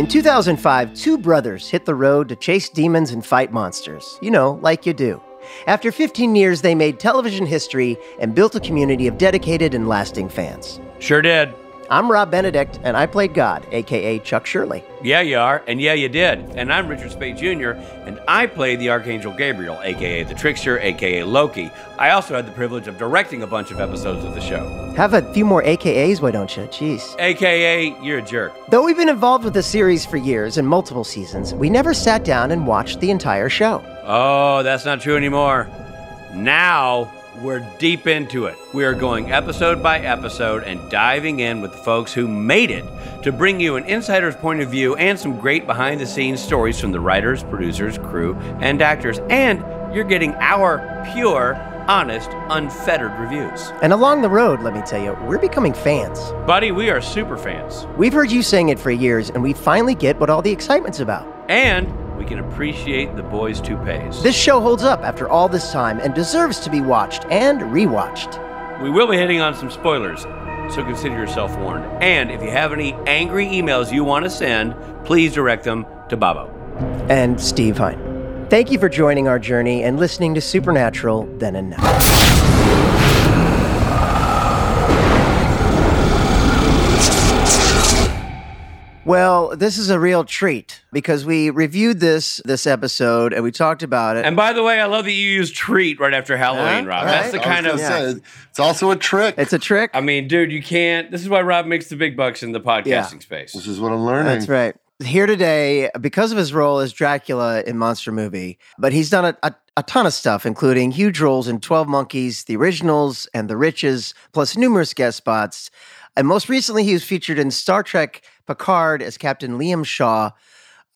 In 2005, two brothers hit the road to chase demons and fight monsters. You know, like you do. After 15 years, they made television history and built a community of dedicated and lasting fans. Sure did. I'm Rob Benedict, and I played God, aka Chuck Shirley. Yeah, you are, and yeah, you did. And I'm Richard Speight Jr., and I played the Archangel Gabriel, aka the Trickster, aka Loki. I also had the privilege of directing a bunch of episodes of the show. Have a few more AKAs, why don't you? Jeez. AKA, you're a jerk. Though we've been involved with the series for years and multiple seasons, we never sat down and watched the entire show. Oh, that's not true anymore. Now we're deep into it. We are going episode by episode and diving in with the folks who made it to bring you an insider's point of view and some great behind the scenes stories from the writers, producers, crew, and actors. And you're getting our pure, honest, unfettered reviews. And along the road, let me tell you, we're becoming fans. Buddy, we are super fans. We've heard you saying it for years, and we finally get what all the excitement's about. And we can appreciate the boys' toupees. This show holds up after all this time and deserves to be watched and rewatched. We will be hitting on some spoilers, so consider yourself warned. And if you have any angry emails you want to send, please direct them to Babo. And Steve Hine. Thank you for joining our journey and listening to Supernatural Then and Now. Well, this is a real treat because we reviewed this this episode and we talked about it. And by the way, I love that you use treat right after Halloween, Huh? Rob. All That's right. the kind of. was say, it's also a trick. it's a trick. I mean, dude, you can't. This is why Rob makes the big bucks in the podcasting Yeah. space. this is what I'm learning. That's right. Here today because of his role as Dracula in Monster Movie, but he's done a, a, a ton of stuff, including huge roles in 12 Monkeys, The Originals, and The Riches, plus numerous guest spots. And most recently, he was featured in Star Trek Picard as Captain Liam Shaw.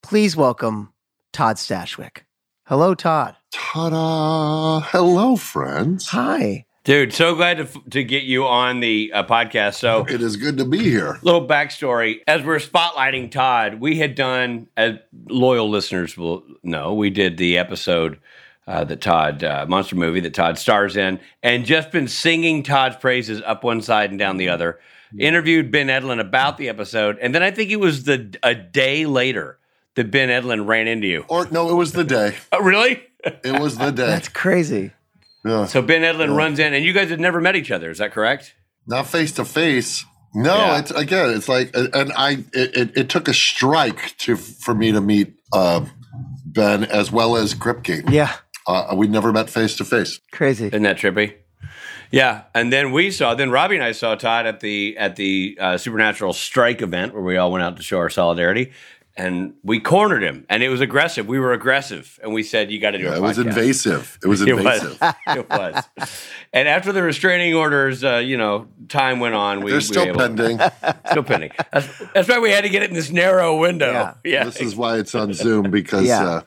Please welcome Todd Stashwick. Hello, Todd. Ta-da! Hello, friends. Hi. Dude, so glad to, to get you on the uh, podcast. So, It is good to be here. little backstory as we're spotlighting Todd, we had done, as loyal listeners will know, we did the episode uh, that Todd, uh, monster movie that Todd stars in, and just been singing Todd's praises up one side and down the other. Interviewed Ben Edlund about the episode, and then I think it was the a day later that Ben Edlund ran into you. Or no, it was the day. Oh, really? It was the day. That's crazy. Yeah. So Ben Edlund runs in, and you guys had never met each other. Is that correct? Not face to face. No, Yeah. it's again. It's like, and I. It, it, it took a strike to for me to meet uh, Ben as well as Kripke. Yeah, Uh, we never met face to face. crazy. Isn't that trippy? Yeah, and then we saw. Then Robbie and I saw Todd at the at the uh, Supernatural Strike event where we all went out to show our solidarity, and we cornered him, and it was aggressive. We were aggressive, and we said, "You got to do Yeah, a it was invasive. It was It invasive. was. it was. And after the restraining orders, uh, you know, time went on. We They're still were able- pending. Still pending. That's, that's why we had to get it in this narrow window. Yeah. Yeah, This is why it's on Zoom because Yeah. uh,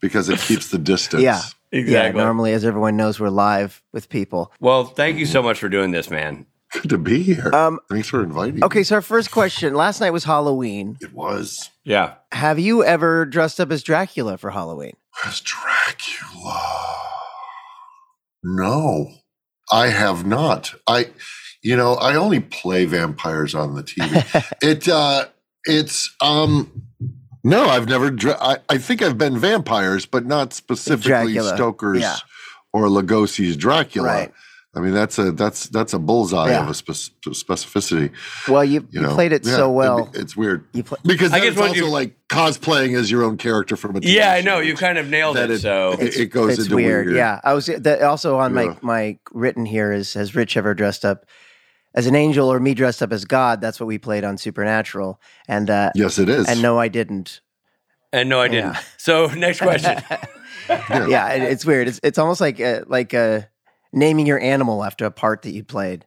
because it keeps the distance. Yeah. Exactly. Yeah, normally, as everyone knows, we're live with people. well, thank you so much for doing this, man. Good to be here. Um, Thanks for inviting. me. Okay, so our first question last night was Halloween. It was Yeah. Have you ever dressed up as Dracula for Halloween? as Dracula. No, I have not. I, you know, I only play vampires on the TV. it, uh, it's, um, no, I've never. Dra- I, I think I've been vampires, but not specifically Dracula, Stoker's yeah. or Lugosi's Dracula. Right. I mean, that's a that's that's a bullseye Yeah. of a spec- specificity. Well, you, You you know, played it Yeah, so well. it- it's weird You play, because I guess it's when also you- like cosplaying as your own character from a. TV Yeah, I know. You kind of nailed it. it- So it, it goes it's into weird. weird. Yeah, I was that also on Yeah. my my written here is has Rich ever dressed up as an angel or me dressed up as God? That's what we played on Supernatural, and uh, Yes, it is. and no, I didn't. And no, I didn't. Yeah. So next question. Yeah, it, it's weird. It's it's almost like uh, like uh, naming your animal after a part that you played.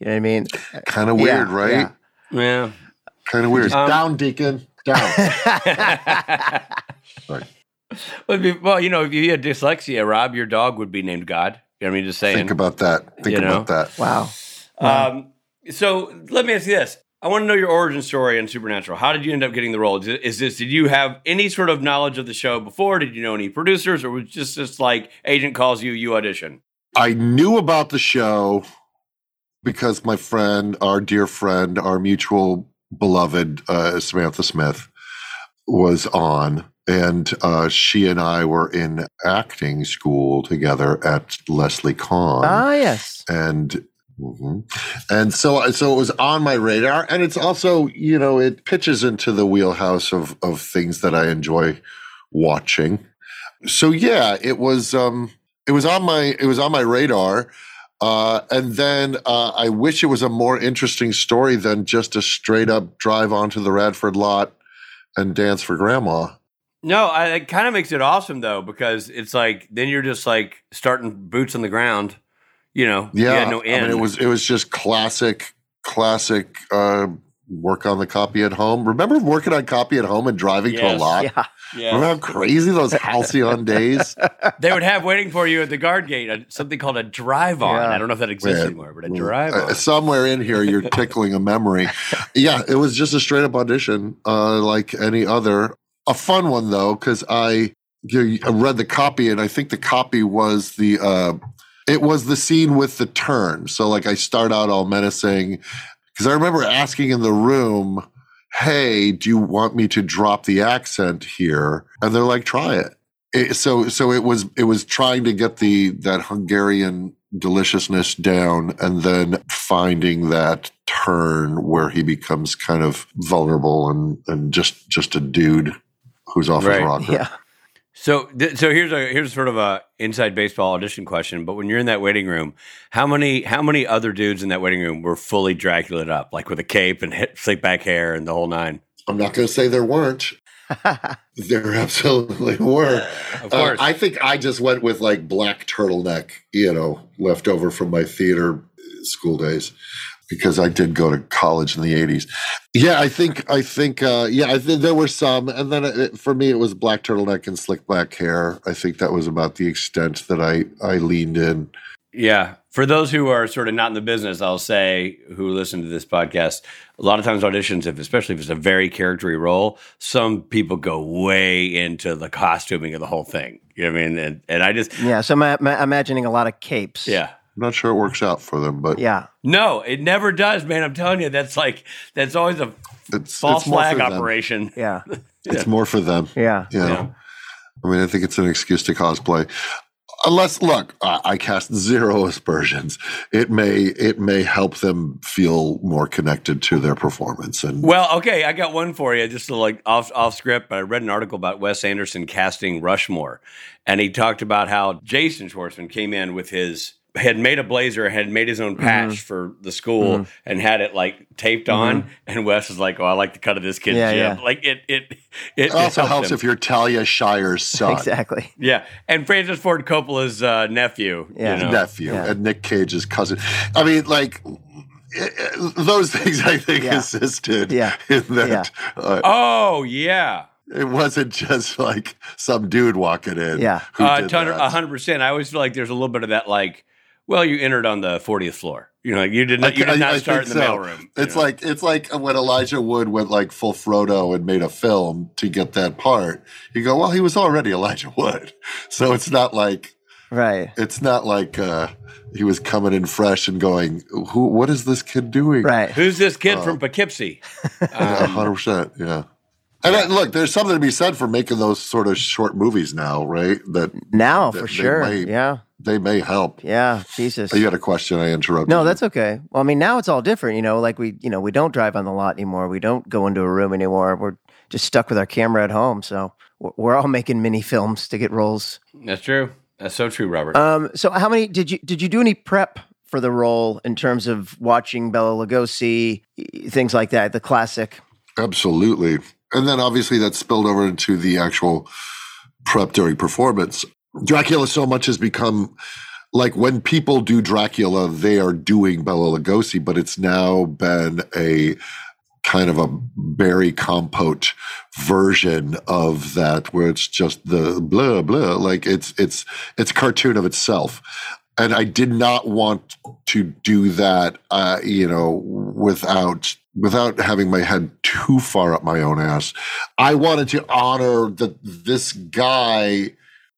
You know what I mean? Kind of Yeah, weird, right? yeah. yeah. Kind of weird. Um, Down, Deacon. Down. Sorry. Well, if you- well, you know, if you had dyslexia, Rob, your dog would be named God. You know what I mean? Just saying. Think about that. Think You know? about that. Wow. um, so let me ask you this. I want to know your origin story in Supernatural. How did you end up getting the role? Is, is this, did you have any sort of knowledge of the show before? Did you know any producers or was it just just like agent calls you, you audition? I knew about the show because my friend, our dear friend, our mutual beloved uh, Samantha Smith, was on, and uh, she and I were in acting school together at Leslie Kahn. Ah, yes. and mhm. and so so it was on my radar and it's also you know it pitches into the wheelhouse of of things that i enjoy watching so yeah it was um it was on my it was on my radar uh, and then uh, I wish it was a more interesting story than just a straight up drive onto the Radford lot and dance for grandma. No, I, it kind of makes it awesome though because it's like then you're just like starting boots on the ground. You know, you Yeah, had no I mean, it was it was just classic, classic. Uh, work on the copy at home. Remember working on copy at home and driving to a lot. Yeah. yeah. Remember how crazy those halcyon days? they would have waiting for you at the guard gate uh, something called a drive on. Yeah. I don't know if that exists Yeah. anymore, but a drive Uh, on. somewhere in here, you're tickling a memory. Yeah, it was just a straight up audition, uh, like any other. A fun one though, because I, you know, I read the copy, and I think the copy was the. Uh, it was the scene with the turn. So like I start out all menacing, because I remember asking in the room, "Hey, do you want me to drop the accent here?" And they're like, "Try it." it so so it was it was trying to get the that Hungarian deliciousness down and then finding that turn where he becomes kind of vulnerable and and just just a dude who's off Right. his rocker. Yeah. So, th- so here's a here's sort of a inside baseball audition question. But when you're in that waiting room, how many how many other dudes in that waiting room were fully Dracula up, like with a cape and hit, slick back hair and the whole nine? I'm not going to say there weren't. There absolutely were. Of Uh, course, I think I just went with like black turtleneck, you know, left over from my theater school days because I did go to college in the 80s. Yeah, I think I think uh yeah, I think there were some and then it, for me it was black turtleneck and slick black hair. I think that was about the extent that I I leaned in. Yeah. For those who are sort of not in the business, I'll say who listen to this podcast, a lot of times auditions, if especially if it's a very charactery role, some people go way into the costuming of the whole thing. You know what I mean? And, and I just, Yeah. So I'm ma- imagining a lot of capes. yeah. I'm not sure it works out for them, but Yeah. No, it never does, man. I'm telling you, that's like that's always a it's false it's flag for them. operation. Yeah. It's more for them. Yeah. You know? Yeah. I mean, I think it's an excuse to cosplay. Unless, look, I, I cast zero aspersions. It may it may help them feel more connected to their performance. And Well, okay, I got one for you, just to like off off script. But I read an article about Wes Anderson casting Rushmore, and he talked about how Jason Schwartzman came in with his had made a blazer, had made his own patch for the school, and had it like taped on. And Wes was like, "Oh, I like the cut of this kid's Yeah, jib." yeah. Like it, it, it, it also helps him. if you're Talia Shire's son, Exactly. yeah. And Francis Ford Coppola's uh, nephew, Yeah. you know? nephew, Yeah. and Nick Cage's cousin. I mean, like eh, eh, those things. I think Yeah. assisted Yeah. in that. Uh, Oh yeah. it wasn't just like some dude walking in. Yeah. Uh, did ton- that. a hundred percent. I always feel like there's a little bit of that, like, well, you entered on the 40th floor. You know, you did not, you I- did not I start in the so. mailroom. It's know? like it's like when Elijah Wood went like full Frodo and made a film to get that part. You go, well, he was already Elijah Wood, so it's not like Right. it's not like uh, he was coming in fresh and going, who? What is this kid doing? Right. who's this kid Uh, from Poughkeepsie? A Um, hundred percent. Yeah. And I, look, there's something to be said for making those sort of short movies now, right? That Now They- for sure. might- Yeah. they may help. Yeah. Jesus. Oh, You had a question I interrupted. No, you. that's okay. Well, I mean, now it's all different. You know, like we, you know, we don't drive on the lot anymore. We don't go into a room anymore. We're just stuck with our camera at home. So we're- we're all making mini films to get roles. That's true. That's so true, Robert. Um, so how many did you did you do any prep for the role in terms of watching Bela Lugosi, things like that, the classic? Absolutely. And then obviously that spilled over into the actual prep during performance. Dracula so much has become like when people do Dracula, they are doing Bela Lugosi, but it's now been a kind of a berry compote version of that where it's just the blah blah like it's it's it's cartoon of itself and i did not want to do that uh you know without without having my head too far up my own ass i wanted to honor that this guy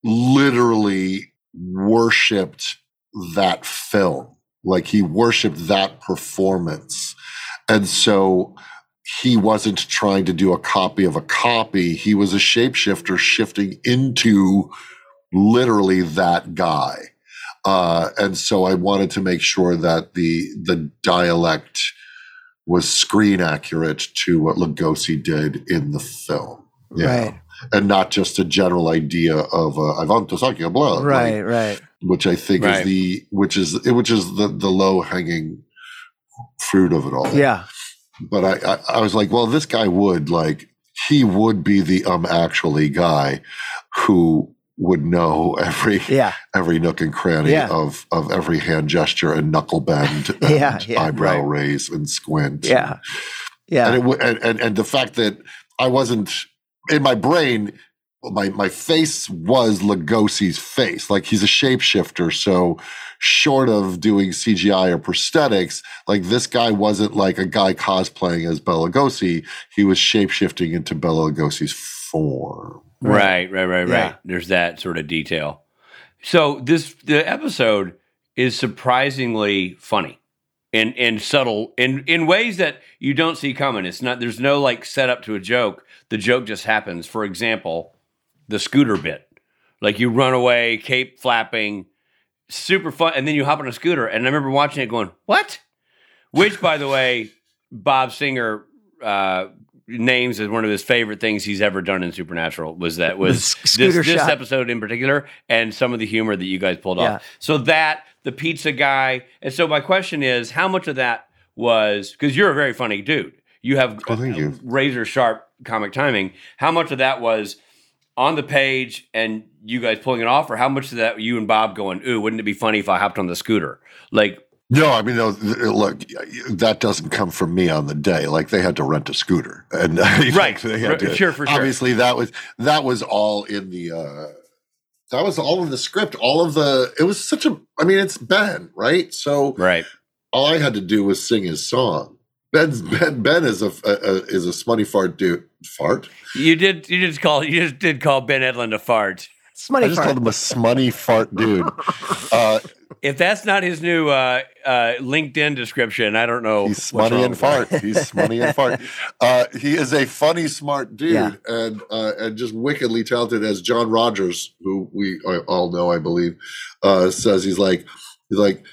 literally worshipped that film like he worshipped that performance and so he wasn't trying to do a copy of a copy. He was a shapeshifter shifting into literally that guy. Uh, and so I wanted to make sure that the the dialect was screen accurate to what Lugosi did in the film. Yeah. Right. And not just a general idea of uh, Ivanto Sakya blah. like, Right, right. which I think Right. is the which is which is the the low hanging fruit of it all. Yeah. But I, I I was like, well, this guy would like he would be the um actually guy who would know every Yeah. every nook and cranny Yeah. of of every hand gesture and knuckle bend and Yeah, eyebrow Right. raise and squint. Yeah. Yeah. And, it, w- and, and and the fact that I wasn't in my brain, my my face was Lugosi's face. Like he's a shapeshifter, so short of doing CGI or prosthetics, like this guy wasn't like a guy cosplaying as Bela Lugosi. He was shapeshifting into Bela Lugosi's form. Right, right, right, right. Yeah. There's that sort of detail. So this the episode is surprisingly funny and and subtle in in ways that you don't see coming. It's not there's no like setup to a joke. The joke just happens. For example, the scooter bit. Like you run away, cape flapping, super fun, and then you hop on a scooter. And I remember watching it going, What? Which by the way, Bob Singer uh names as one of his favorite things he's ever done in Supernatural was that was this, this episode in particular and some of the humor that you guys pulled Yeah. off. So that the pizza guy, and so my question is, how much of that was because you're a very funny dude. You have Oh, thank you. razor sharp comic timing. How much of that was on the page and you guys pulling it off, or how much of that you and Bob going, "Ooh, wouldn't it be funny if I hopped on the scooter?" Like, No, I mean, no, look, that doesn't come from me on the day. Like they had to rent a scooter, and Right. they had Right. to, Sure, for sure. Obviously, that was that was all in the. uh That was all in the script. All of the. It was such a. I mean, it's Ben, right? So right, all I had to do was sing his song. Ben's Ben. Ben is a, a, a is a smutty fart dude. Fart. you did you just call you just did call Ben Edlund a fart. Smutty I just fart. called him a smutty fart dude. Uh, If that's not his new uh, uh, LinkedIn description, I don't know. He's what's smutty and fart. He's smutty and fart. Uh, he is a funny, smart dude, Yeah. and uh, and just wickedly talented. As John Rogers, who we uh, all know, I believe, uh, says he's like he's like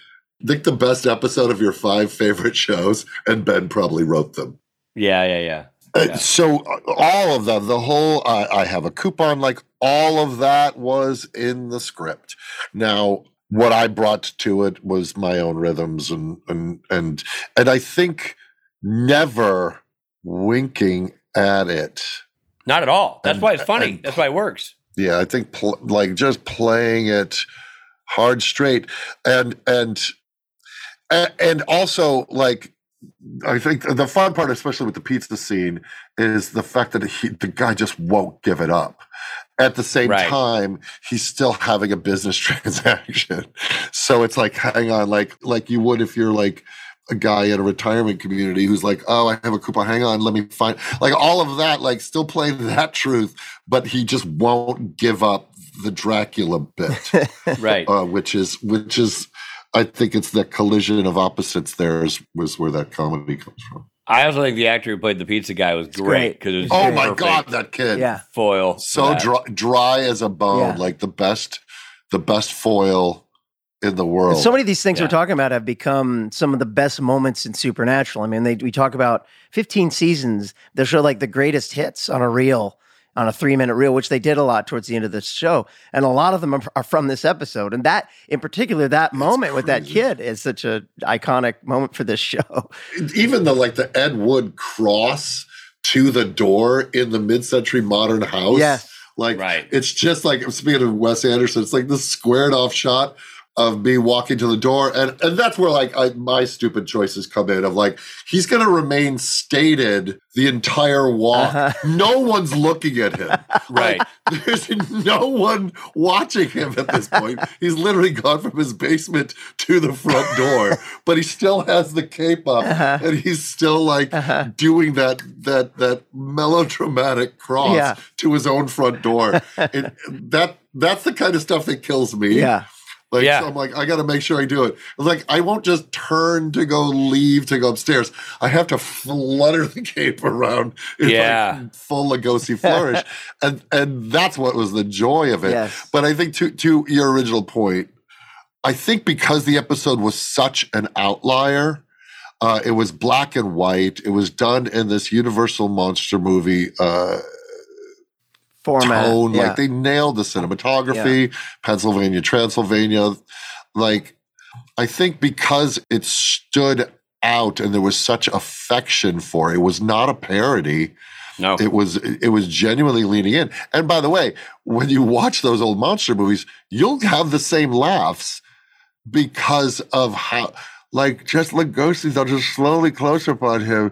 think the best episode of your five favorite shows, and Ben probably wrote them. Yeah, yeah, yeah. Uh, Yeah. So uh, all of them, the whole, I I have a coupon, like all of that was in the script. Now, what I brought to it was my own rhythms and and and and I think never winking at it. Not at all. That's And- why it's funny. and- That's why it works. Yeah, I think pl- like just playing it hard straight and and and also like I think the fun part, especially with the pizza scene, is the fact that he, the guy just won't give it up. At the same Right. time, he's still having a business transaction. So it's like, hang on, like like you would if you're like a guy in a retirement community who's like, oh, I have a coupon. Hang on, let me find like all of that, like still playing that truth, but he just won't give up the Dracula bit Right. uh, which is which is I think it's the collision of opposites. There is was where that comedy comes from. I also think the actor who played the pizza guy was great great. because it Oh very my god, that kid! yeah. foil. so dry, dry as a bone, Yeah. like the best, the best foil in the And world. so many of these things Yeah. we're talking about have become some of the best moments in Supernatural. I mean, they, we talk about 15 seasons. They'll show like the greatest hits on a reel, on a three minute reel, which they did a lot towards the end of the show. And a lot of them are, are from this episode. And that, in particular, that moment with that kid is such an iconic moment for this show. Even the like the Ed Wood cross to the door in the mid-century modern house. Yes. Like Right. it's just like speaking of Wes Anderson, it's like this squared off shot of me walking to the door, and and that's where like I, my stupid choices come in. Of like he's going to remain stated the entire walk. Uh-huh. No one's looking at him. Right. Like, there's no one watching him at this point. He's literally gone from his basement to the front door, but he still has the cape up, Uh-huh. and he's still like Uh-huh. doing that that that melodramatic cross Yeah. to his own front door. It- that that's the kind of stuff that kills me. Yeah. Like, Yeah. so I'm like, I got to make sure I do it. I'm like, I won't just turn to go leave to go upstairs. I have to flutter the cape around in Yeah. like full Lugosi flourish, and and that's what was the joy of it. Yes. But I think to to your original point, I think because the episode was such an outlier, uh, it was black and white. It was done in this Universal monster movie uh, Format. tone. yeah. Like they nailed the cinematography, Pennsylvania, Transylvania. Like I think because it stood out and there was such affection for it, it was not a parody. No. It was it was genuinely leaning in. And by the way, when you watch those old monster movies, you'll have the same laughs because of how like just Lugosi, they'll just slowly close up on him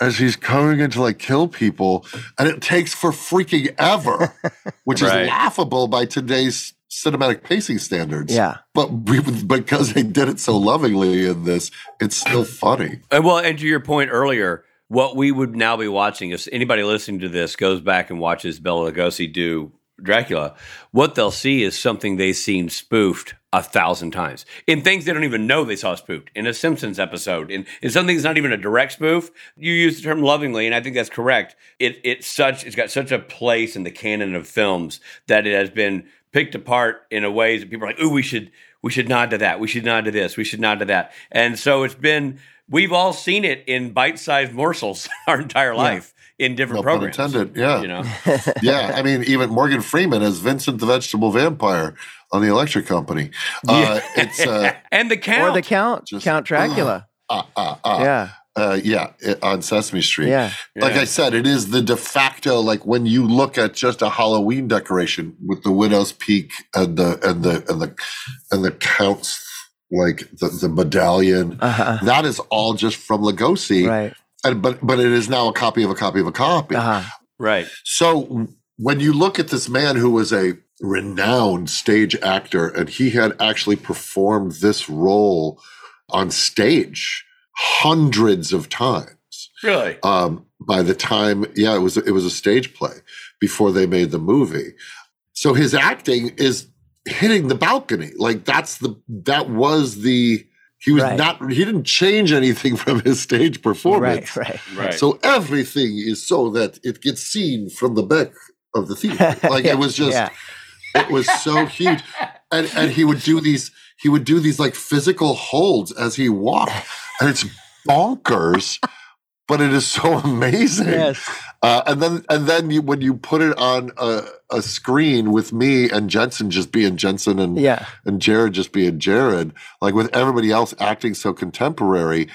as he's coming in to like kill people, and it takes for freaking ever, which Right. is laughable by today's cinematic pacing standards. yeah. But we, because they did it so lovingly in this, it's still funny. And well, and to your point earlier, what we would now be watching, if anybody listening to this goes back and watches Bela Lugosi do Dracula, what they'll see is something they've seen spoofed a thousand times in things they don't even know they saw spoofed in a Simpsons episode, in, in something that's not even a direct spoof. You use the term lovingly, and I think that's correct. It it's such it's got such a place in the canon of films that it has been picked apart in a ways that people are like, "Ooh, we should we should nod to that. We should nod to this. We should nod to that." And so it's been we've all seen it in bite-sized morsels our entire life in different No pun intended, yeah. you know. yeah, I mean, even Morgan Freeman as Vincent the Vegetable Vampire on the Electric Company. Uh, It's uh, and the count. Or the Count, Just- Count Dracula. uh, uh, uh, yeah. uh, yeah, it, on Sesame Street. Yeah. Like Yeah. I said, it is the de facto. Like when you look at just a Halloween decoration with the widow's peak and the and the and the and the counts, like the the medallion, Uh-huh. that is all just from Lugosi. Right. And, but but it is now a copy of a copy of a copy. Uh-huh. right. So when you look at this man who was a renowned stage actor and he had actually performed this role on stage hundreds of times Really. um, by the time yeah it was it was a stage play before they made the movie so his acting is hitting the balcony like that's the that was the he was Right. not he didn't change anything from his stage performance Right. Right. Right. so everything is so that it gets seen from the back of the theater. Like Yeah, it was just, yeah. it was so huge. And and he would do these, he would do these like physical holds as he walked, and it's bonkers, but it is so amazing. Yes. Uh, and then and then you, when you put it on a, a screen with me and Jensen just being Jensen and Yeah. and Jared just being Jared, like with everybody else acting so contemporary,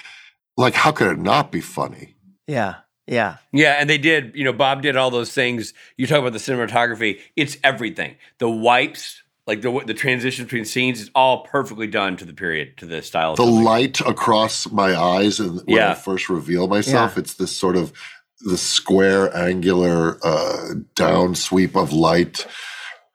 like how could it not be funny? Yeah. Yeah. Yeah, and they did. You know, Bob did all those things. You talk about the cinematography; it's everything. The wipes, like the the transition between scenes, is all perfectly done to the period, to the style. The filming. light across my eyes and when Yeah. I first reveal myself, Yeah. it's this sort of the square angular uh, down sweep of light.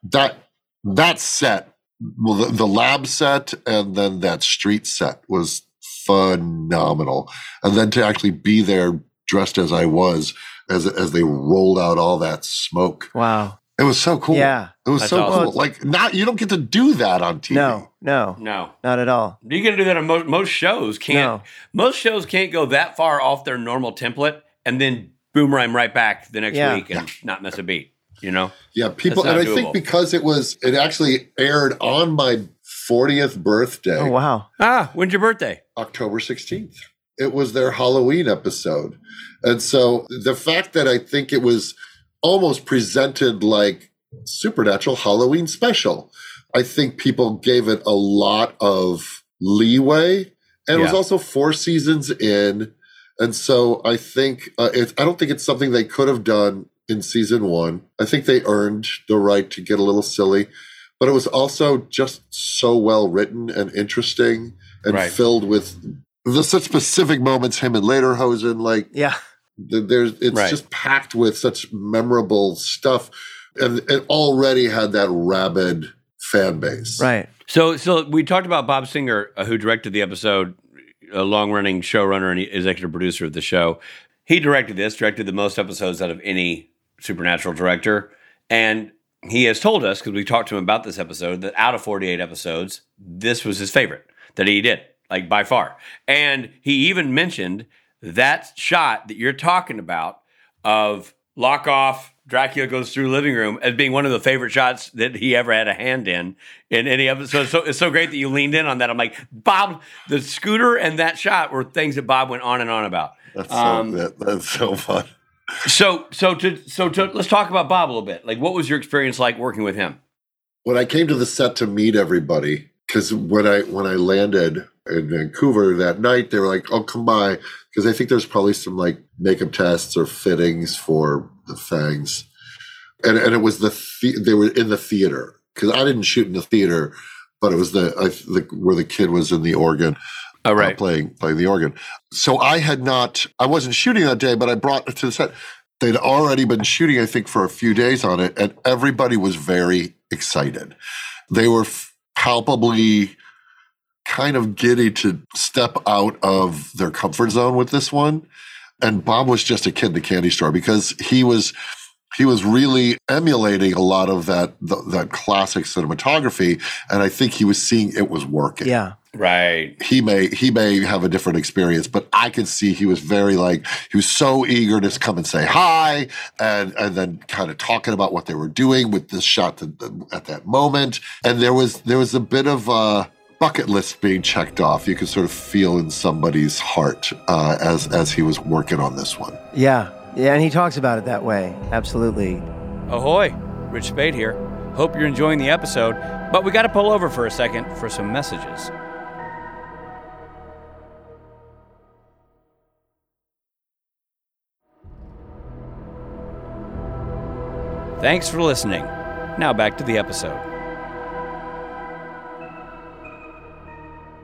That that set, well, the, the lab set and then that street set was phenomenal. And then to actually be there dressed as I was as as they rolled out all that smoke, Wow. it was so cool. Yeah. It was so awesome. cool. Like not you don't get to do that on TV. No. No. No, Not at all. you can do that on most most shows. Can't No. most shows can't go that far off their normal template and then boomerang right back the next Yeah. week and not miss a beat. You know? Yeah, people, That's and I not think because it was, it actually aired on my 40th birthday, Oh wow. Ah, when's your birthday? October 16th. It was their Halloween episode. And so the fact that I think it was almost presented like Supernatural Halloween special, I think people gave it a lot of leeway. And it was also four seasons in. And so I think uh, it, I don't think it's something they could have done in season one. I think they earned the right to get a little silly, but it was also just so well written and interesting and Right. filled with the such specific moments. Him and Lederhosen, like Yeah. th- there's, it's Right. just packed with such memorable stuff, and it already had that rabid fan base. Right. So, so we talked about Bob Singer, uh, who directed the episode, a long-running showrunner and executive producer of the show. He directed this, directed the most episodes out of any supernatural director, and he has told us because we talked to him about this episode that out of 48 episodes, this was his favorite that he did, like by far. And he even mentioned that shot that you're talking about of lock off Dracula goes through living room as being one of the favorite shots that he ever had a hand in in any episode. So it's so great that you leaned in on that. I'm like, Bob, the scooter and that shot were things that Bob went on and on about. That's so, um, that, that's so fun. So so to so to let's talk about Bob a little bit. Like, what was your experience like working with him? When I came to the set to meet everybody, because when I when I landed in Vancouver that night, they were like, "Oh, come by," because I think there's probably some like makeup tests or fittings for the fangs, and and it was the, the they were in the theater because I didn't shoot in the theater, but it was the, I, the where the kid was in the organ. Oh, right. Uh, playing playing the organ. So I had not I wasn't shooting that day, but I brought it to the set. They'd already been shooting, I think, for a few days on it, and everybody was very excited. They were f- palpably kind of giddy to step out of their comfort zone with this one. And Bob was just a kid in the candy store because he was he was really emulating a lot of that that classic cinematography, and I think he was seeing it was working. Yeah. Right. He may he may have a different experience, but I could see he was very like he was so eager to come and say hi and and then kind of talking about what they were doing with this shot to, at that moment. And there was there was a bit of a bucket list being checked off. You could sort of feel in somebody's heart uh, as as he was working on this one. Yeah, yeah, and he talks about it that way. Absolutely. Ahoy, Rich Speight here. Hope you're enjoying the episode, but we got to pull over for a second for some messages. Thanks for listening. Now back to the episode.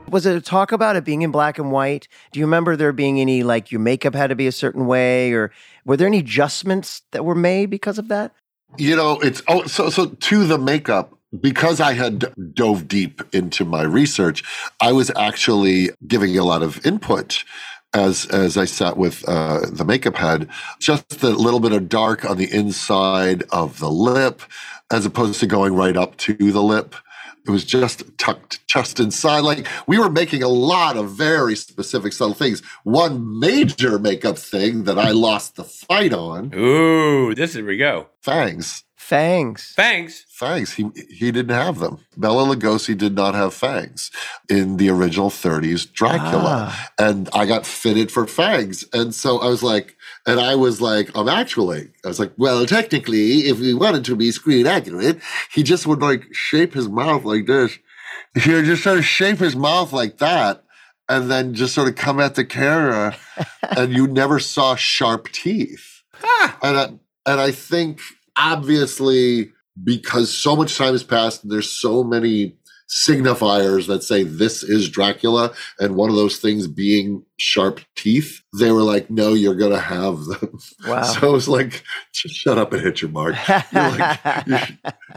Was it a talk about it being in black and white? Do you remember there being any like your makeup had to be a certain way, or were there any adjustments that were made because of that? You know, it's oh, so so to the makeup because I had dove deep into my research, I was actually giving a lot of input as as I sat with uh, the makeup head, just a little bit of dark on the inside of the lip, as opposed to going right up to the lip. It was just tucked just inside. Like we were making a lot of very specific subtle things. One major makeup thing that I lost the fight on. Ooh, this is where we go. Fangs. Fangs. Fangs. Fangs. He he didn't have them. Bela Lugosi did not have fangs in the original 30s Dracula. Ah. And I got fitted for fangs. And so I was like, and I was like, I'm actually, I was like, well, technically, if we wanted to be screen accurate, he just would like shape his mouth like this. He would just sort of shape his mouth like that and then just sort of come at the camera and you never saw sharp teeth. Ah. And I, and I think obviously because so much time has passed and there's so many signifiers that say this is Dracula, and one of those things being sharp teeth, they were like, no, you're going to have them. Wow. So it was like, shut up and hit your mark. You're like, you're,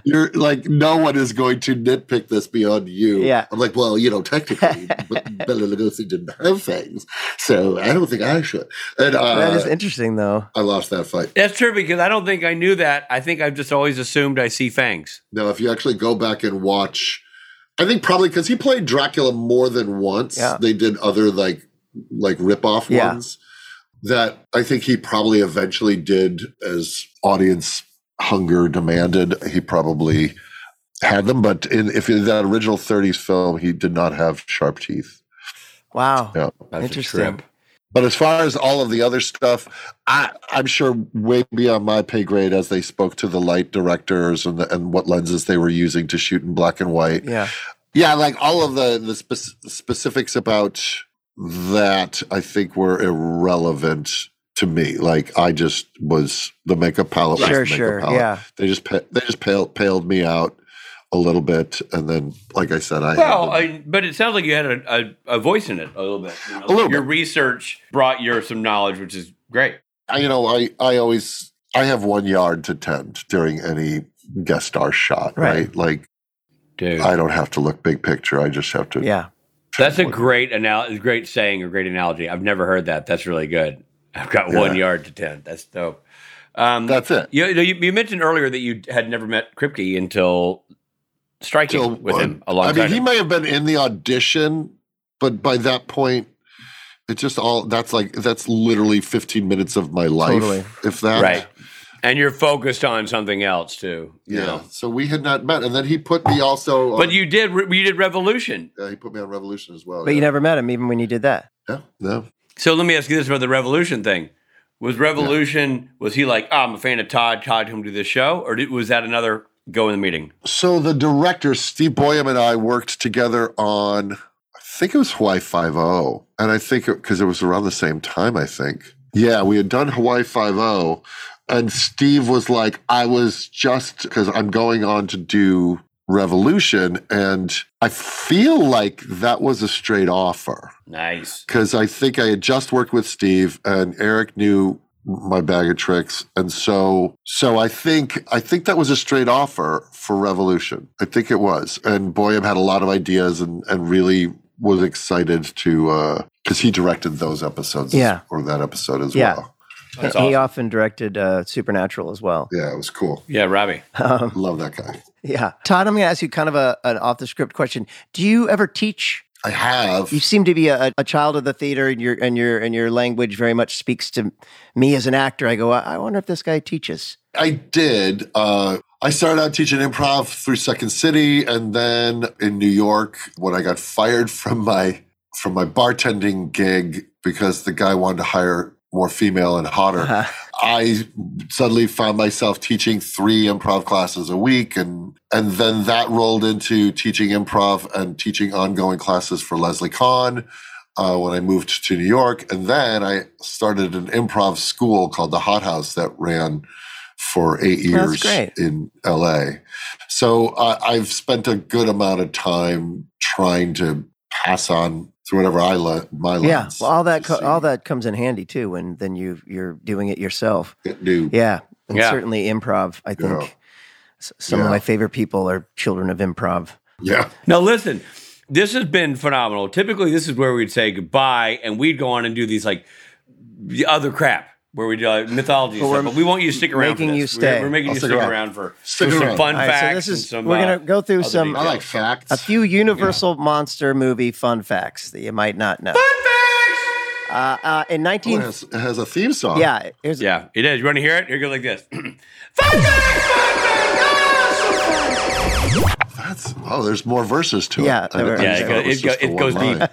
you're, like, no one is going to nitpick this beyond you. Yeah. I'm like, well, you know, technically, Bela Lugosi didn't have fangs, so I don't think I should. And uh, that is interesting, though. I lost that fight. That's true because I don't think I knew that. I think I've just always assumed I see fangs. Now, if you actually go back and watch I think probably because he played Dracula more than once. Yeah. They did other like like rip off yeah. ones that I think he probably eventually did as audience hunger demanded. He probably had them, but in if in that original 30s film, he did not have sharp teeth. Wow. Yeah. Interesting. But as far as all of the other stuff, I, I'm sure way beyond my pay grade as they spoke to the light directors and the, and what lenses they were using to shoot in black and white. Yeah, yeah, like all of the the spe- specifics about that, I think were irrelevant to me. Like I just was the makeup palette. Sure, makeup sure, palette. yeah. They just they just paled, paled me out a little bit, and then, like I said, I well, I, but it sounds like you had a, a, a, voice in it a little bit. You know? A little your bit. research brought your some knowledge, which is great. I, you know, I I always I have one yard to tend during any guest star shot, right? Right. Like, Dude, I don't have to look big picture. I just have to. yeah. that's a great anal- great saying or great analogy. I've never heard that. That's really good. I've got one yard to tend. That's dope. Um, That's it. You, you, you mentioned earlier that you had never met Kripke until striking Till, with him I alongside mean, he may have been in the audition, but by that point, it's just all that's like that's literally 15 minutes of my life, Totally. if that. right. And you're focused on something else too. You Yeah. know? So we had not met, and then he put me also. But on- you did. re- You did Revolution. yeah, he put me on Revolution as well. But yeah. you never met him even when you did that. Yeah, yeah. So let me ask you this about the Revolution thing. Was Revolution? Was he like, oh, I'm a fan of Todd. Todd, come do this show, or did, was that another go in the meeting? So the director Steve Boyum and I worked together on, I think it was Hawaii Five O, and I think because it, was around the same time. I think, yeah, we had done Hawaii Five O, and Steve was like, I was just because I'm going on to do Revolution, and I feel like that was a straight offer Nice. because I think I had just worked with Steve and Eric knew my bag of tricks, and so so I think I think that was a straight offer for Revolution. I think it was, and Boyum had a lot of ideas and and really was excited to uh because he directed those episodes, Yeah. or that episode as Yeah. well. That's He awesome. often directed uh, Supernatural as well. Yeah, it was cool. Yeah, Robbie. Um, Love that guy. yeah. Todd, I'm going to ask you kind of a, an off the script question. Do you ever teach? I have. You seem to be a, a child of the theater, and your and your and your language very much speaks to me as an actor. I go, I wonder if this guy teaches. I did. Uh, I started out teaching improv through Second City, and then in New York, when I got fired from my from my bartending gig because the guy wanted to hire more female and hotter, Uh, I suddenly found myself teaching three improv classes a week, and and then that rolled into teaching improv and teaching ongoing classes for Leslie Kahn. Uh, when I moved to New York, and then I started an improv school called the Hot House that ran for eight years in LA. So uh, I've spent a good amount of time trying to pass on through whatever I le- my yeah. lens. Well, all that co- all that comes in handy too when then you you're doing it yourself. it new. Yeah. And Yeah. certainly improv. I think Yeah. s- some of my favorite people are children of improv. Yeah. Now listen, this has been phenomenal. Typically, this is where we'd say goodbye, and we'd go on and do these like the other crap where we do like, mythology But stuff. we're But we want you to stick around. making for you stay. We're, we're making I'll you stick stick around. around, for, Stick for some around. fun All right, so facts. this is and some, we're uh, gonna go through other some I like facts. a few Universal Monster movie fun facts that you might not know. Fun facts. Uh, uh, in Oh, 19 it, has, it has a theme song. yeah, here's Yeah, it is. You want to hear it? Here it goes like this. That's oh, there's more verses to Yeah, it. I- there I. Yeah, just it go- it go- it goes one deep.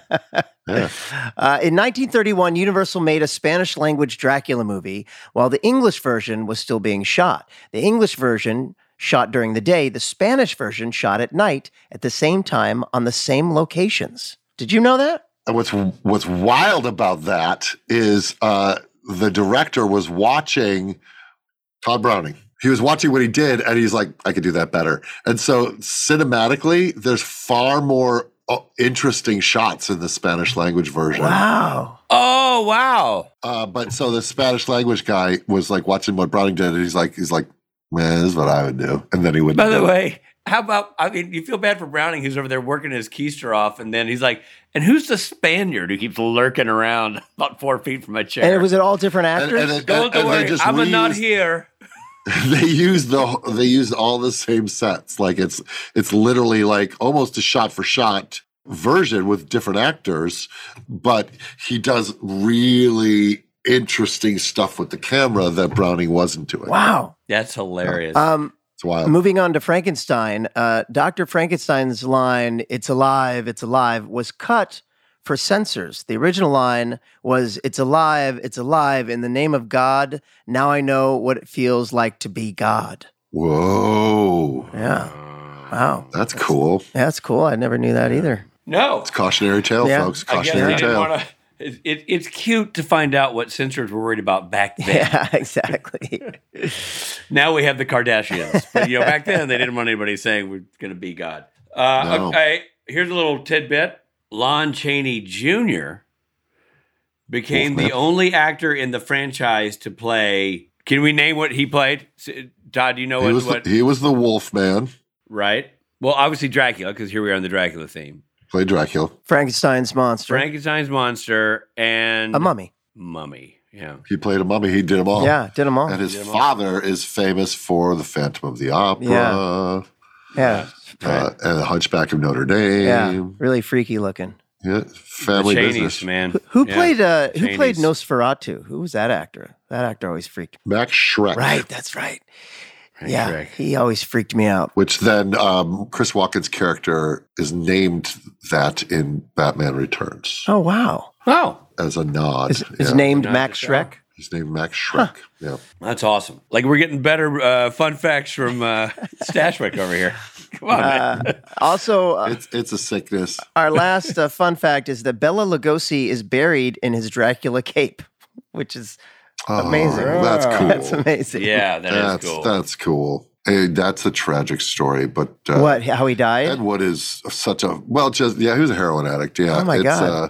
yeah. Uh, in 1931, Universal made a Spanish language Dracula movie while the English version was still being shot. The English version shot during the day, the Spanish version shot at night at the same time on the same locations. Did you know that? And what's what's wild about that is uh, the director was watching Tod Browning. He was watching what he did, and he's like, "I could do that better." And so, cinematically, there's far more uh, interesting shots in the Spanish language version. Wow. oh wow! Uh, but so the Spanish language guy was like watching what Browning did, and he's like, "He's like, man, this is what I would do." And then he would. By the way, how about? I mean, you feel bad for Browning, who's over there working his keister off, and then he's like, "And who's the Spaniard who keeps lurking around about four feet from my chair?" And it was it all different actors? and it- Don't and they worry, just I'm a not here. they use the they use all the same sets like it's it's literally like almost a shot for shot version with different actors but he does really interesting stuff with the camera that browning wasn't doing wow. That's hilarious. Um, it's wild moving on to Frankenstein, uh, Dr. Frankenstein's line, it's alive, it's alive, was cut for censors. The original line was, it's alive, it's alive, in the name of God. Now I know what it feels like to be God. whoa Yeah. Wow. that's cool Yeah, that's cool. I never knew that either. no, it's cautionary tale Yeah. folks cautionary I tale want to. It, it, it's cute to find out what censors were worried about back then. Yeah, exactly. Now we have the Kardashians, but you know, back then they didn't want anybody saying we're going to be God. Uh, No. Okay, here's a little tidbit: Lon Chaney Jr. became the only actor in the franchise to play. Can we name what he played? S- Todd, do you know he what? was, what he was the wolf man right? Well, obviously Dracula, because here we are on the Dracula theme. played dracula Frankenstein's monster. Frankenstein's monster and a mummy. Mummy. Yeah. He played a mummy. He did them all. Yeah, did them all. And his Did 'em all. father is famous for the Phantom of the Opera Yeah. yeah, uh, and the Hunchback of Notre Dame. yeah, really freaky looking. Yeah, family the Chaneys, business. man. Who Yeah. played uh who played Nosferatu? Who was that actor? That actor always freaked. Max Schreck. Right, that's right. Right, yeah, Schreck. he always freaked me out. Which then um, Chris Walken's character is named that in Batman Returns Oh wow. Oh, as a nod. Is, is Yeah. named Not Max the show. Schreck? He's named Max Schreck. Yeah. that's awesome. Like we're getting better uh, fun facts from uh, Stashwick over here. Come on, man. Uh, also, uh, It's it's a sickness. our last uh, fun fact is that Bela Lugosi is buried in his Dracula cape, which is Amazing. Oh, that's Ah. cool. that's amazing. Yeah, that is that's cool. that's cool. Hey, that's a tragic story, but uh, What? How he died? And what is such a well, just yeah, he was a heroin addict. Yeah, Oh my it's, God. Uh,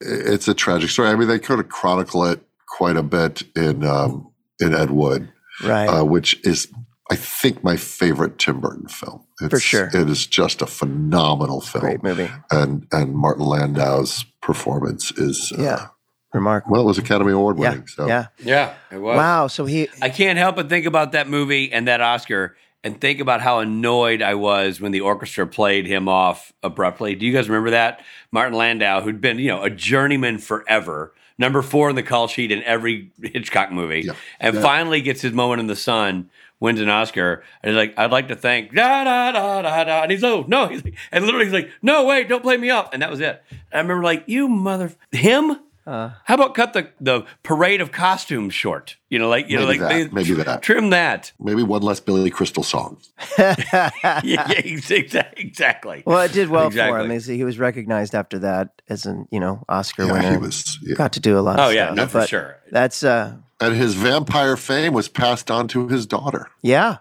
it's a tragic story. I mean, they could have chronicle it quite a bit in um, in Ed Wood, right. uh, which is I think my favorite Tim Burton film. It's, sure. it is just a phenomenal film, Great movie. and and Martin Landau's performance is uh, Yeah. Remarkable. well, it was Academy Award Yeah. winning. So Yeah. yeah, it was. Wow. So he. I can't help but think about that movie and that Oscar and think about how annoyed I was when the orchestra played him off abruptly. Do you guys remember that? Martin Landau, who'd been, you know, a journeyman forever, number four in the call sheet in every Hitchcock movie, Yeah. and Yeah. finally gets his moment in the sun, wins an Oscar, and he's like, I'd like to thank da da da da da. And he's like, oh, no. He's like, and literally he's like, no, wait, don't play me up. And that was it. And I remember like, you mother him? Uh, How about cut the, the parade of costumes short? You know, like you know, Maybe like that, maybe that. trim that. maybe one less Billy Crystal song. yeah, yeah, exactly. exactly. well, it did well for him. As he was recognized after that as an you know Oscar Yeah, winner. he was. yeah. Got to do a lot. Oh of yeah, stuff, no, for sure. That's uh, And his vampire fame was passed on to his daughter. yeah.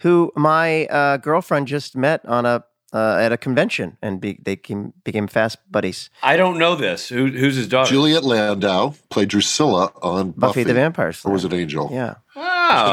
Who my uh, girlfriend just met on a uh, at a convention, and be, they came, became fast buddies. I don't know this. Who, who's his daughter? Juliet Landau played Drusilla on Buffy, Buffy, the Vampire Slayer. or was it Angel? Yeah. She was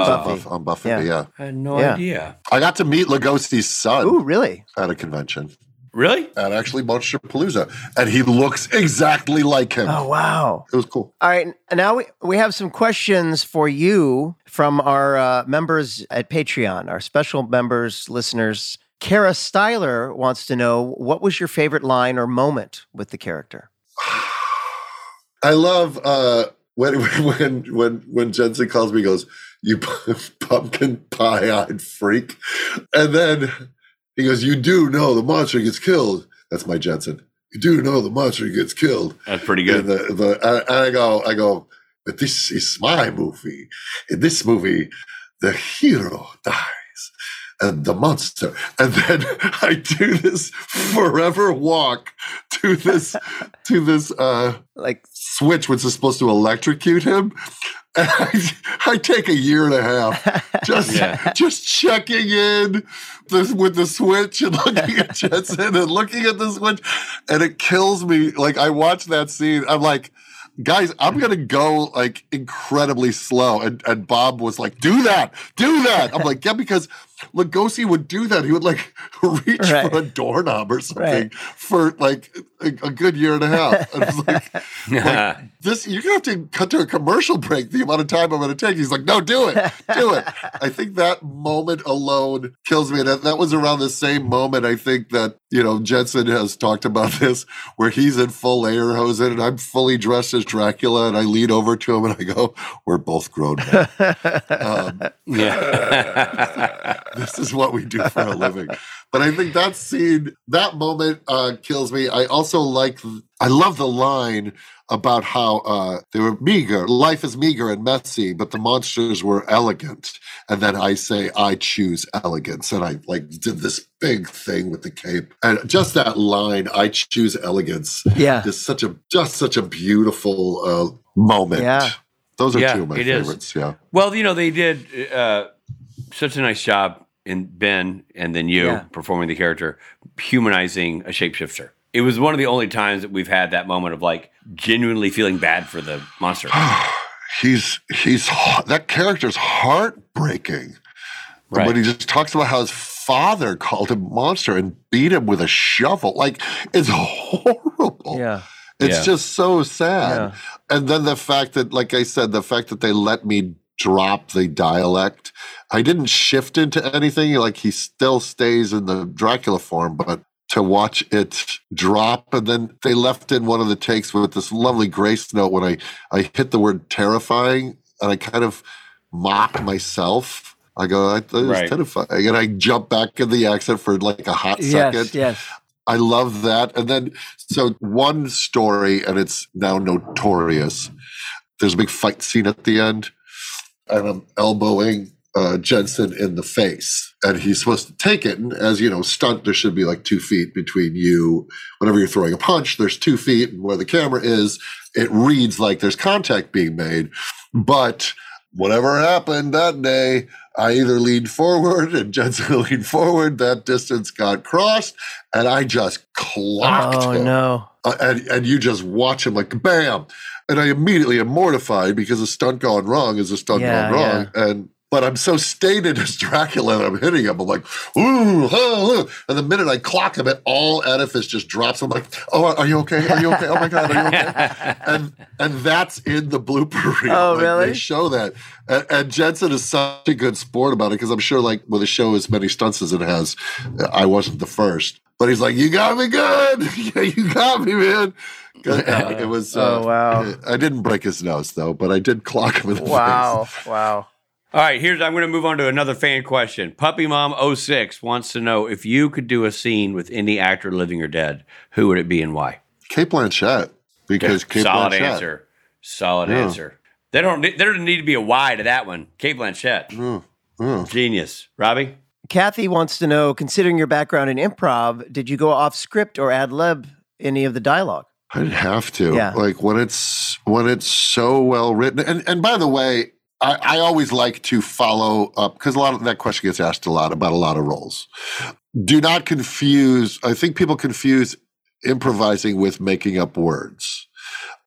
Oh, on Buffy. On Buffy. Yeah. Yeah. I had no Yeah. idea. I got to meet Lugosi's son Ooh, really? at a convention Really? at actually Monsterpalooza, and he looks exactly like him. Oh, wow. It was cool. All right, now we, we have some questions for you from our uh, members at Patreon, our special members, listeners. Kara Styler wants to know what was your favorite line or moment with the character? I love uh, when when when when Jensen calls me, he goes, "You pumpkin pie-eyed freak," and then he goes, "You do know the monster gets killed." That's my Jensen. You do know the monster gets killed. That's pretty And, good. the, the, and and I go, I go, but this is my movie. In this movie, the hero dies and the monster. And then I do this forever walk to this to this uh Like, switch which is supposed to electrocute him. And I, I take a year and a half just Yeah. just checking in this, with the switch and looking at Jensen and looking at the switch, and it kills me. Like I watch that scene, I'm like, guys, I'm gonna go like incredibly slow. And and Bob was like, do that, do that. I'm like, yeah, because Lugosi would do that. He would like reach Right. for a doorknob or something Right. for like a, a good year and a half. And it's like, like, this you're gonna have to cut to a commercial break the amount of time I'm gonna take. He's like, no, do it, do it. I think that moment alone kills me. And that, that was around the same moment I think that, you know, Jensen has talked about this, where he's in full Lederhosen and I'm fully dressed as Dracula, and I lean over to him and I go, We're both grown men. um, yeah. this is what we do for a living. But I think that scene, that moment uh, kills me. I also like, I love the line about how uh, they were meager. Life is meager and messy, but the monsters were elegant. And then I say, I choose elegance. And I like did this big thing with the cape. And just that line, I choose elegance, yeah. is such a, just such a beautiful uh, moment. Yeah. Those are Yeah, two of my it is. favorites. Yeah. Well, you know, they did uh, such a nice job in Ben and then you Yeah. performing the character, humanizing a shapeshifter. It was one of the only times that we've had that moment of like genuinely feeling bad for the monster. he's he's that character's heartbreaking. Right. But he just talks about how his father called him monster and beat him with a shovel. Like it's horrible. Yeah. It's Yeah. just so sad. Yeah. And then the fact that, like I said, the fact that they let me drop the dialect, I didn't shift into anything. Like he still stays in the Dracula form, but to watch it drop and then they left in one of the takes with this lovely grace note when I, I hit the word terrifying and I kind of mock myself. I go, that is Right. terrifying. And I jump back in the accent for like a hot second. Yes, yes. I love that. And then, so one story, and it's now notorious. There's a big fight scene at the end, and I'm elbowing uh, Jensen in the face, and he's supposed to take it. And as you know, stunt, there should be like two feet between you. Whenever you're throwing a punch, there's two feet, and where the camera is, it reads like there's contact being made. But whatever happened that day, I either leaned forward and Jensen leaned forward. That distance got crossed, and I just clocked Oh him. no. Uh, and and you just watch him like bam, and I immediately am mortified because a stunt gone wrong is a stunt Yeah, gone wrong, and. But I'm so stated as Dracula and I'm hitting him. I'm like, ooh, oh. And the minute I clock him, it all edifice just drops. I'm like, oh, are you okay? Are you okay? Oh my God, are you okay? and and that's in the blooper reel. Oh, Like, really? They show that, and, and Jensen is such a good sport about it because I'm sure, like, with a show as many stunts as it has, I wasn't the first. But he's like, "You got me good. yeah, you got me, man." 'Cause, it was. Uh, Oh, wow. I didn't break his nose though, but I did clock him in the Wow. face. Wow. All right, here's I'm going to move on to another fan question. Puppy Mom 06 wants to know if you could do a scene with any actor living or dead, who would it be and why? Cate Blanchett, because Cate Solid Blanchett. answer. Solid Yeah. answer. They don't. There doesn't need to be a why to that one. Cate Blanchett, Mm, mm. genius. Robbie, Kathy wants to know, considering your background in improv, did you go off script or ad lib any of the dialogue? I'd have to. Yeah. Like when it's when it's so well written. And and by the way, I, I always like to follow up because a lot of that question gets asked a lot about a lot of roles. Do not confuse. I think people confuse improvising with making up words.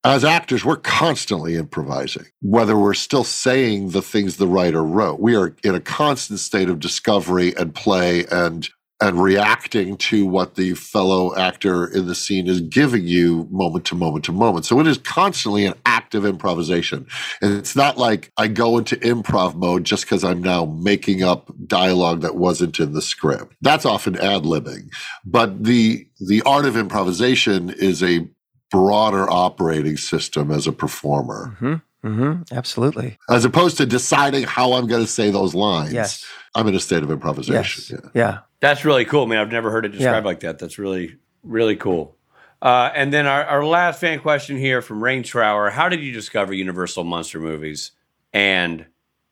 As actors, we're constantly improvising, whether we're still saying the things the writer wrote. We are in a constant state of discovery and play and and reacting to what the fellow actor in the scene is giving you moment to moment to moment. So it is constantly an active improvisation. And it's not like I go into improv mode just because I'm now making up dialogue that wasn't in the script. That's often ad libbing. But the the art of improvisation is a broader operating system as a performer. Mm-hmm. Mm-hmm. Absolutely. As opposed to deciding how I'm going to say those lines. Yes. I'm in a state of improvisation. Yes. Yeah. Yeah. That's really cool. Man, I've never heard it described Yeah. like that. That's really really cool. Uh, and then our, our last fan question here from Rain Trower: How did you discover Universal monster movies, and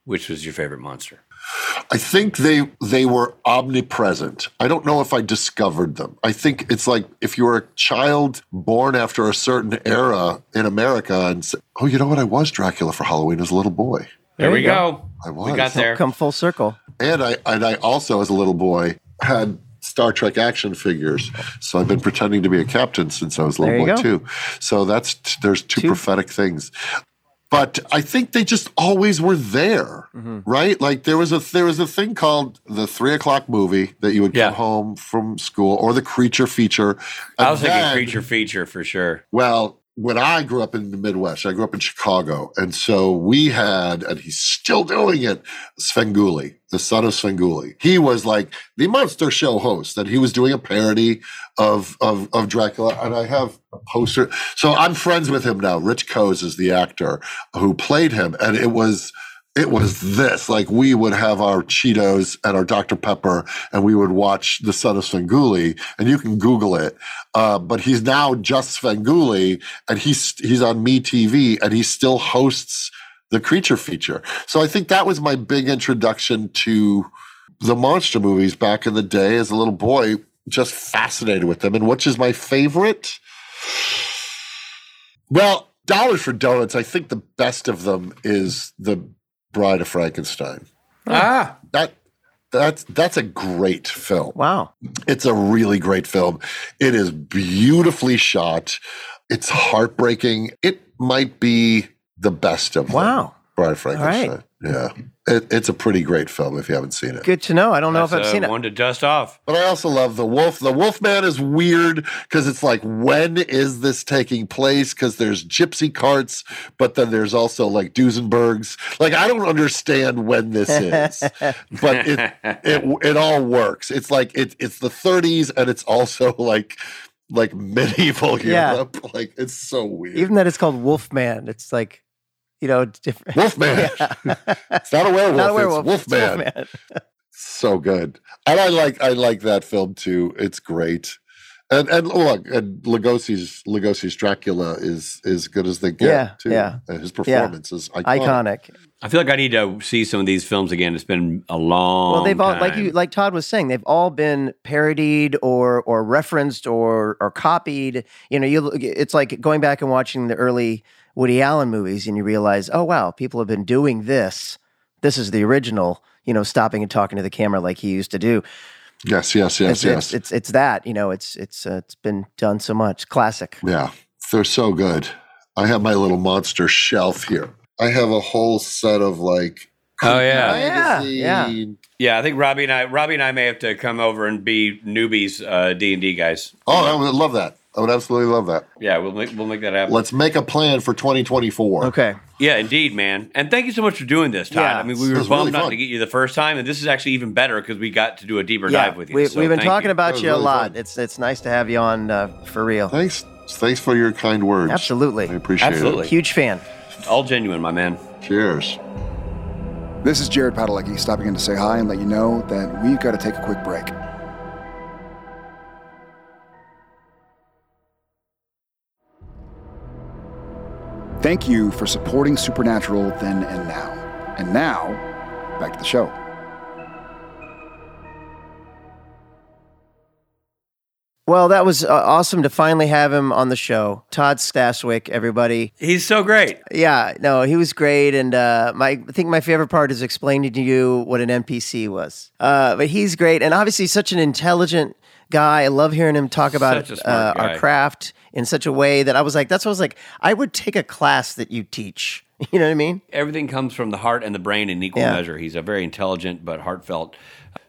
which was your favorite monster? I think they they were omnipresent. I don't know if I discovered them. I think it's like if you were a child born after a certain era in America and say, "Oh, you know what? I was Dracula for Halloween as a little boy." There, There we you go. I was. We got there. Come full circle. And I and I also, as a little boy, had Star Trek action figures. So I've been pretending to be a captain since I was a There little you boy go. too. So that's there's two, Two- prophetic things. But I think they just always were there, Mm-hmm. right? Like there was a there was a thing called the three o'clock movie that you would Yeah. come home from school, or the creature feature. I And was thinking creature feature for sure. well, when I grew up in the Midwest, I grew up in Chicago. And so we had, and he's still doing it, Svengoolie, the son of Svengoolie. He was like the monster show host, that he was doing a parody of, of, of Dracula. And I have a poster. So I'm friends with him now. Rich Koz is the actor who played him. And it was, it was this like we would have our Cheetos and our Dr. Pepper, and we would watch The Son of Svengoolie, and you can Google it. Uh, but he's now just Svengoolie, and he's he's on MeTV, and he still hosts the creature feature. So I think that was my big introduction to the monster movies back in the day as a little boy. Just fascinated with them, and which is my favorite? Well, dollars for donuts. I think the best of them is the Bride of Frankenstein. Ah, That that's that's a great film. Wow. It's a really great film. It is beautifully shot. It's heartbreaking. It might be the best of them. Wow. Bride of Frankenstein. Yeah. It, it's a pretty great film if you haven't seen it. Good to know. I don't know That's, if I've uh, seen it. One to dust off. But I also love the wolf. The Wolfman is weird because it's like, when is this taking place? Because there's gypsy carts, but then there's also like Duesenbergs. Like I don't understand when this is, but it it it all works. It's like it it's the 30s and it's also like like medieval Yeah. Europe. Like it's so weird. Even that it's called Wolfman. It's like, you know, it's different. Wolfman. Yeah. It's not a werewolf. Not a werewolf. it's Wolfman. Wolfman. so good and i like i like that film too it's great and and look and Lugosi's Lugosi's Dracula is as good as they get Yeah, too. yeah. And his performance is iconic. Iconic. I feel like I need to see some of these films again. It's been a long. Well, they've all like you like Todd was saying, they've all been parodied or or referenced or or copied. You know, you look- it's like going back and watching the early Woody Allen movies, and you realize, oh wow, people have been doing this. This is the original. You know, stopping and talking to the camera like he used to do. Yes, yes, yes, it's, yes. it's it's it's that. You know, it's it's uh, it's been done so much. Classic. yeah, they're so good. I have my little monster shelf here. I have a whole set of like. Oh, yeah. Oh, yeah, yeah. Yeah, I think Robbie and I, Robbie and I may have to come over and be newbies uh, D and D guys. Oh, I would love that. I would absolutely love that. Yeah, we'll make we'll make that happen. Let's make a plan for 2024. Okay. yeah, indeed, man. And thank you so much for doing this, Todd. Yeah, I mean, we were bummed really not to get you the first time, and this is actually even better because we got to do a deeper Yeah, dive with you. we, So we've been talking you. about That was you a lot. fun. It's it's nice to have you on uh, for real. Thanks. Thanks for your kind words. Absolutely. I appreciate it. Absolutely. Huge fan. All genuine, my man. Cheers. This is Jared Padalecki stopping in to say hi and let you know that we've got to take a quick break. Thank you for supporting Supernatural then and now. And now, back to the show. Well, that was uh, awesome to finally have him on the show. Todd Stashwick, everybody. He's so great. Yeah, no, he was great, and uh, my I think my favorite part is explaining to you what an NPC was. Uh, but he's great, and obviously such an intelligent guy. I love hearing him talk about Such a smart uh, our craft in such a way that I was like, that's what I was like. I would take a class that you teach. You know what I mean? Everything comes from the heart and the brain in equal Yeah. measure. He's a very intelligent but heartfelt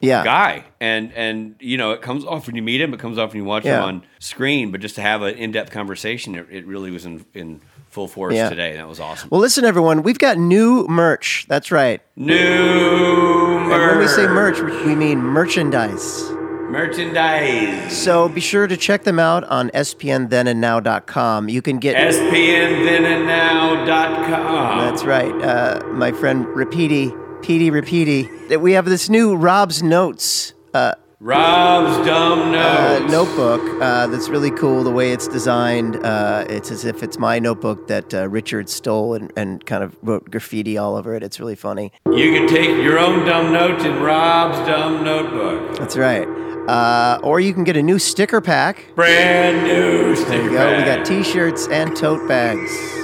Yeah. guy, and and you know it comes off when you meet him. It comes off when you watch Yeah. him on screen. But just to have an in depth conversation, it, it really was in in full force Yeah. today. That was awesome. Well, listen, everyone, we've got new merch. That's right. New And when we say merch, we mean merchandise. merchandise. So be sure to check them out on spnthenandnow.com. You can get SPNthenandnow.com. That's right. Uh, my friend Repeaty, Petey Repeaty. That we have this new Rob's Notes uh, Rob's dumb uh, notebook uh, that's really cool. The way it's designed, uh, it's as if it's my notebook that uh, Richard stole and, and kind of wrote graffiti all over it. It's really funny. You can take your own dumb notes in Rob's dumb notebook. That's right. Uh, or you can get a new sticker pack. Brand new sticker There you go. We got. T-shirts and tote bags.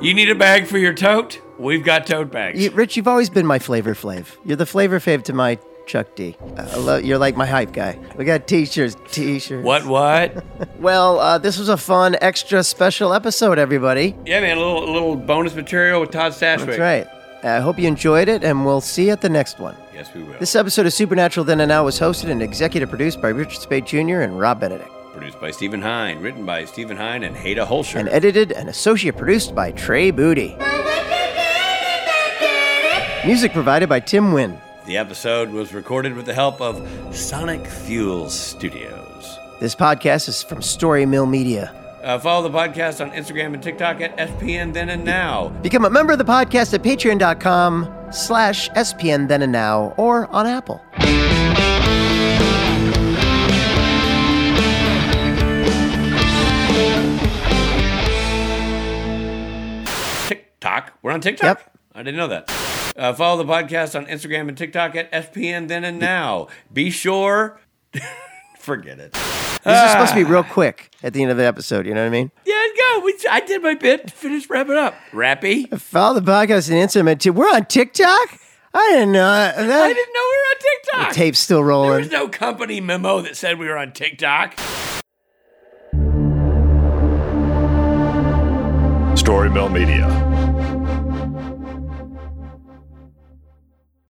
You need a bag for your tote? We've got tote bags. You, Rich, you've always been my flavor flav. You're the flavor fave to my Chuck D. Uh, I love- you're like my hype guy. We got T-shirts, T-shirts. what? What? Well, uh, this was a fun, extra special episode, everybody. yeah, man. A little, a little bonus material with Todd Stashwick. That's right. I hope you enjoyed it, and we'll see you at the next one. Yes, we will. This episode of Supernatural Then and Now was hosted and executive produced by Richard Speight Jr. and Rob Benedict, Produced by Stephen Hine, written by Stephen Hine and Hada Holscher. and edited and associate produced by Trey Booty. Music provided by Tim Wynn. the episode was recorded with the help of Sonic Fuel Studios. This podcast is from Story Mill Media. Uh, follow the podcast on Instagram and TikTok at SPN Then and Now. Become a member of the podcast at patreon.com slash SPN Then and Now or on Apple. TikTok. We're on TikTok? Yep. I didn't know that. Uh, follow the podcast on Instagram and TikTok at SPN Then and Now. Be sure. Forget it. This is supposed to be real quick at the end of the episode, you know what I mean? Yeah, go. We, I did my bit. Finish wrapping up. Rappy. Follow the podcast and Instagram. too. We're on TikTok? I didn't know. That, I didn't know we were on TikTok. tape's still rolling. There rolling. was no company memo that said we were on TikTok. Story Mill Media.